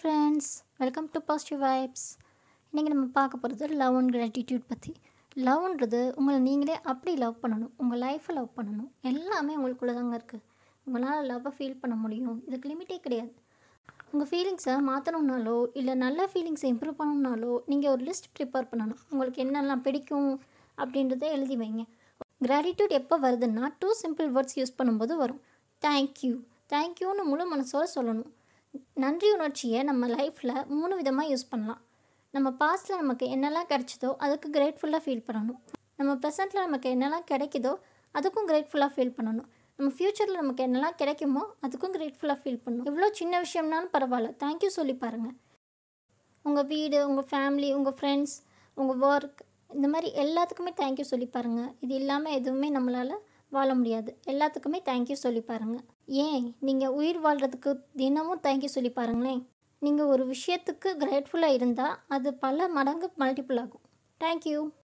Friends welcome to positive vibes இன்றைக்கி நம்ம பார்க்க போகிறது லவ் அண்ட் கிராட்டிடியூட் பற்றி லவ்ன்றது உங்களை நீங்களே அப்படி லவ் பண்ணணும். உங்கள் லைஃப்பை லவ் பண்ணணும். எல்லாமே உங்களுக்குள்ளே தாங்க இருக்குது உங்களால் லவ்வை ஃபீல் பண்ண முடியும். இதுக்கு லிமிட்டே கிடையாது. உங்கள் ஃபீலிங்ஸை மாற்றணுன்னாலோ இல்லை நல்ல ஃபீலிங்ஸை இம்ப்ரூவ் பண்ணணுன்னாலோ நீங்கள் ஒரு லிஸ்ட் ப்ரிப்பேர் பண்ணணும். உங்களுக்கு என்னெல்லாம் பிடிக்கும் அப்படின்றத எழுதி வைங்க. கிராட்டிடியூட் எப்போ வருதுன்னா டூ சிம்பிள் வேர்ட்ஸ் யூஸ் பண்ணும்போது வரும். தேங்க்யூ தேங்க்யூன்னு முழு மனசோட சொல்லணும். நன்றி உணர்ச்சியை நம்ம லைஃப்பில் மூணு விதமாக யூஸ் பண்ணலாம். நம்ம பாஸ்ட்டில் நமக்கு என்னெல்லாம் கிடைச்சதோ அதுக்கு கிரேட்ஃபுல்லாக ஃபீல் பண்ணணும். நம்ம ப்ரெசண்ட்டில் நமக்கு என்னெல்லாம் கிடைக்குதோ அதுக்கும் கிரேட்ஃபுல்லாக ஃபீல் பண்ணணும். நம்ம ஃப்யூச்சரில் நமக்கு என்னெல்லாம் கிடைக்குமோ அதுக்கும் கிரேட்ஃபுல்லாக ஃபீல் பண்ணணும். எவ்வளோ சின்ன விஷயம்னாலும் பரவாயில்ல. தேங்க்யூ சொல்லி பாருங்கள் உங்கள் வீடு உங்கள் ஃபேமிலி உங்கள் ஃப்ரெண்ட்ஸ் உங்கள் ஒர்க் இந்த மாதிரி எல்லாத்துக்குமே தேங்க்யூ சொல்லி பாருங்கள் இது இல்லாமல் எதுவுமே நம்மளால் வாழ முடியாது. எல்லாத்துக்குமே தேங்க்யூ சொல்லி பாருங்கள் ஏன்? நீங்கள் உயிர் வாழ்கிறதுக்கு தினமும் தேங்க்யூ சொல்லி பாருங்களேன். நீங்கள் ஒரு விஷயத்துக்கு கிரேட்ஃபுல்லாக இருந்தால் அது பல மடங்கு மல்டிப்புள் ஆகும். தேங்க்யூ